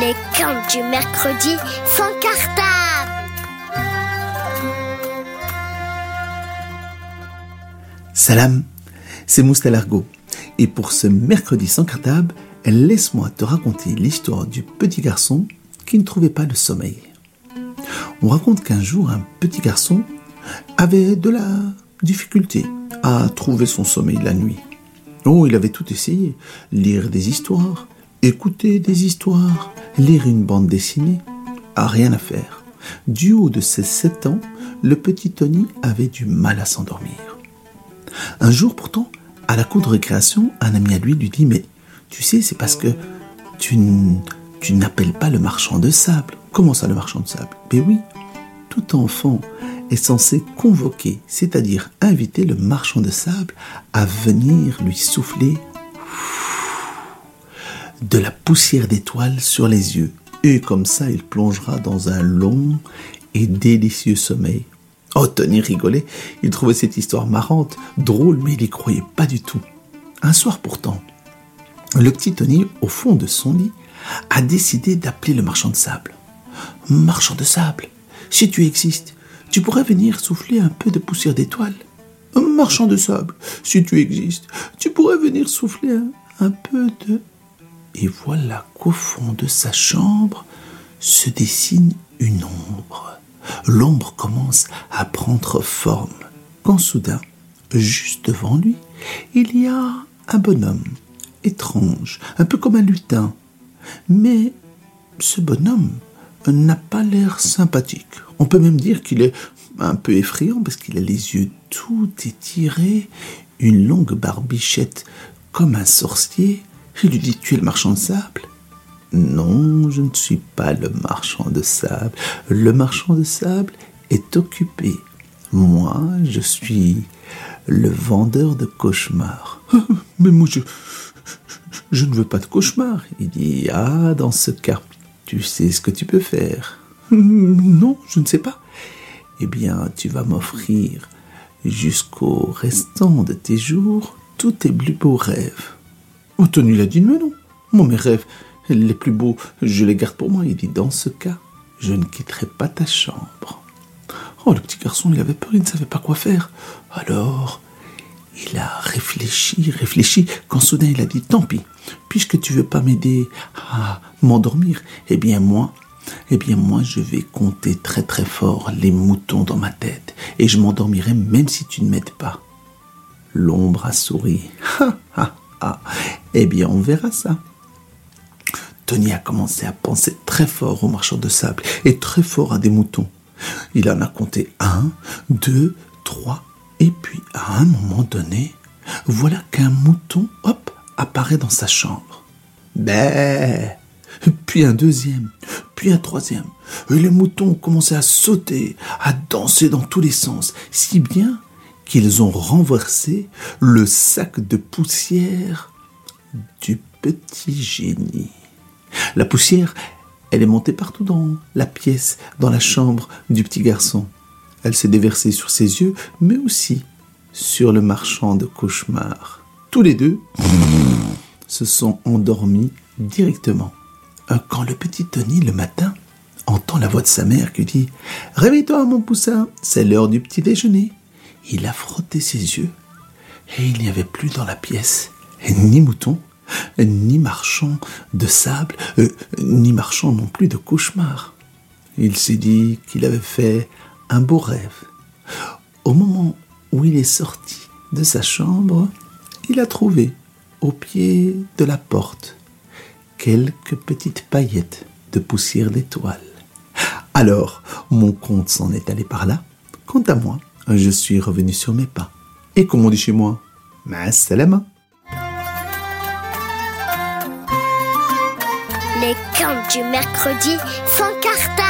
Les contes du mercredi sans cartable. Salam, c'est Moustalargo. Et pour ce mercredi sans cartable, laisse-moi te raconter l'histoire du petit garçon qui ne trouvait pas le sommeil. On raconte qu'un jour, un petit garçon avait de la difficulté à trouver son sommeil la nuit. Oh, il avait tout essayé. Lire des histoires, écouter des histoires, lire une bande dessinée. Ah, rien à faire. Du haut de ses sept ans, le petit Tony avait du mal à s'endormir. Un jour pourtant, à la cour de récréation, un ami à lui lui dit Mais tu sais, c'est parce que tu, tu n'appelles pas le marchand de sable. Comment ça, le marchand de sable? Ben oui, tout enfant est censé convoquer, c'est-à-dire inviter le marchand de sable à venir lui souffler de la poussière d'étoiles sur les yeux. Et comme ça, il plongera dans un long et délicieux sommeil. Oh, Tony rigolait. Il trouvait cette histoire marrante, drôle, mais il n'y croyait pas du tout. Un soir pourtant, le petit Tony, au fond de son lit, a décidé d'appeler le marchand de sable. Marchand de sable, si tu existes, tu pourrais venir souffler un peu de poussière d'étoile. Marchand de sable, si tu existes, tu pourrais venir souffler un peu de... Et voilà qu'au fond de sa chambre se dessine une ombre. L'ombre commence à prendre forme, quand soudain, juste devant lui, il y a un bonhomme, étrange, un peu comme un lutin. Mais ce bonhomme n'a pas l'air sympathique. On peut même dire qu'il est un peu effrayant parce qu'il a les yeux tout étirés, une longue barbichette comme un sorcier. Il lui dit Tu es le marchand de sable Non, je ne suis pas le marchand de sable. Le marchand de sable est occupé. Moi, je suis le vendeur de cauchemars. Mais moi, je, je ne veux pas de cauchemars. Il dit Ah, dans ce cas, tu sais ce que tu peux faire Non, je ne sais pas. Eh bien, tu vas m'offrir jusqu'au restant de tes jours tous tes plus beaux rêves. Tony l'a dit, mais non. Moi, mes rêves les plus beaux, je les garde pour moi. Il dit, dans ce cas, je ne quitterai pas ta chambre. Oh, le petit garçon, il avait peur, il ne savait pas quoi faire. Alors, il a réfléchi, réfléchi, quand soudain il a dit, tant pis, puisque tu veux pas m'aider à m'endormir, eh bien moi, eh bien moi je vais compter très très fort les moutons dans ma tête, et je m'endormirai même si tu ne m'aides pas. L'ombre a souri. Ha, ha, ha. Eh bien on verra ça. Tony a commencé à penser très fort au marchand de sable et très fort à des moutons. Il en a compté un, deux, trois, et puis à un moment donné, voilà qu'un mouton, hop, apparaît dans sa chambre. Ben Puis un deuxième, puis un troisième. Et les moutons ont commencé à sauter, à danser dans tous les sens, si bien qu'ils ont renversé le sac de poussière du petit génie. La poussière, elle est montée partout dans la pièce, dans la chambre du petit garçon. Elle s'est déversée sur ses yeux, mais aussi sur le marchand de cauchemars. Tous les deux se sont endormis directement. Euh, quand le petit Tony, le matin, entend la voix de sa mère qui dit Réveille-toi, mon poussin, c'est l'heure du petit déjeuner. Il a frotté ses yeux et il n'y avait plus dans la pièce ni mouton, ni marchand de sable, euh, ni marchand non plus de cauchemars. Il s'est dit qu'il avait fait un beau rêve. Au moment où il est sorti de sa chambre, il a trouvé au pied de la porte quelques petites paillettes de poussière d'étoiles. Alors, mon compte s'en est allé par là. Quant à moi, je suis revenu sur mes pas. Et comme on dit chez moi, ma salama. Les contes du mercredi sans cartable.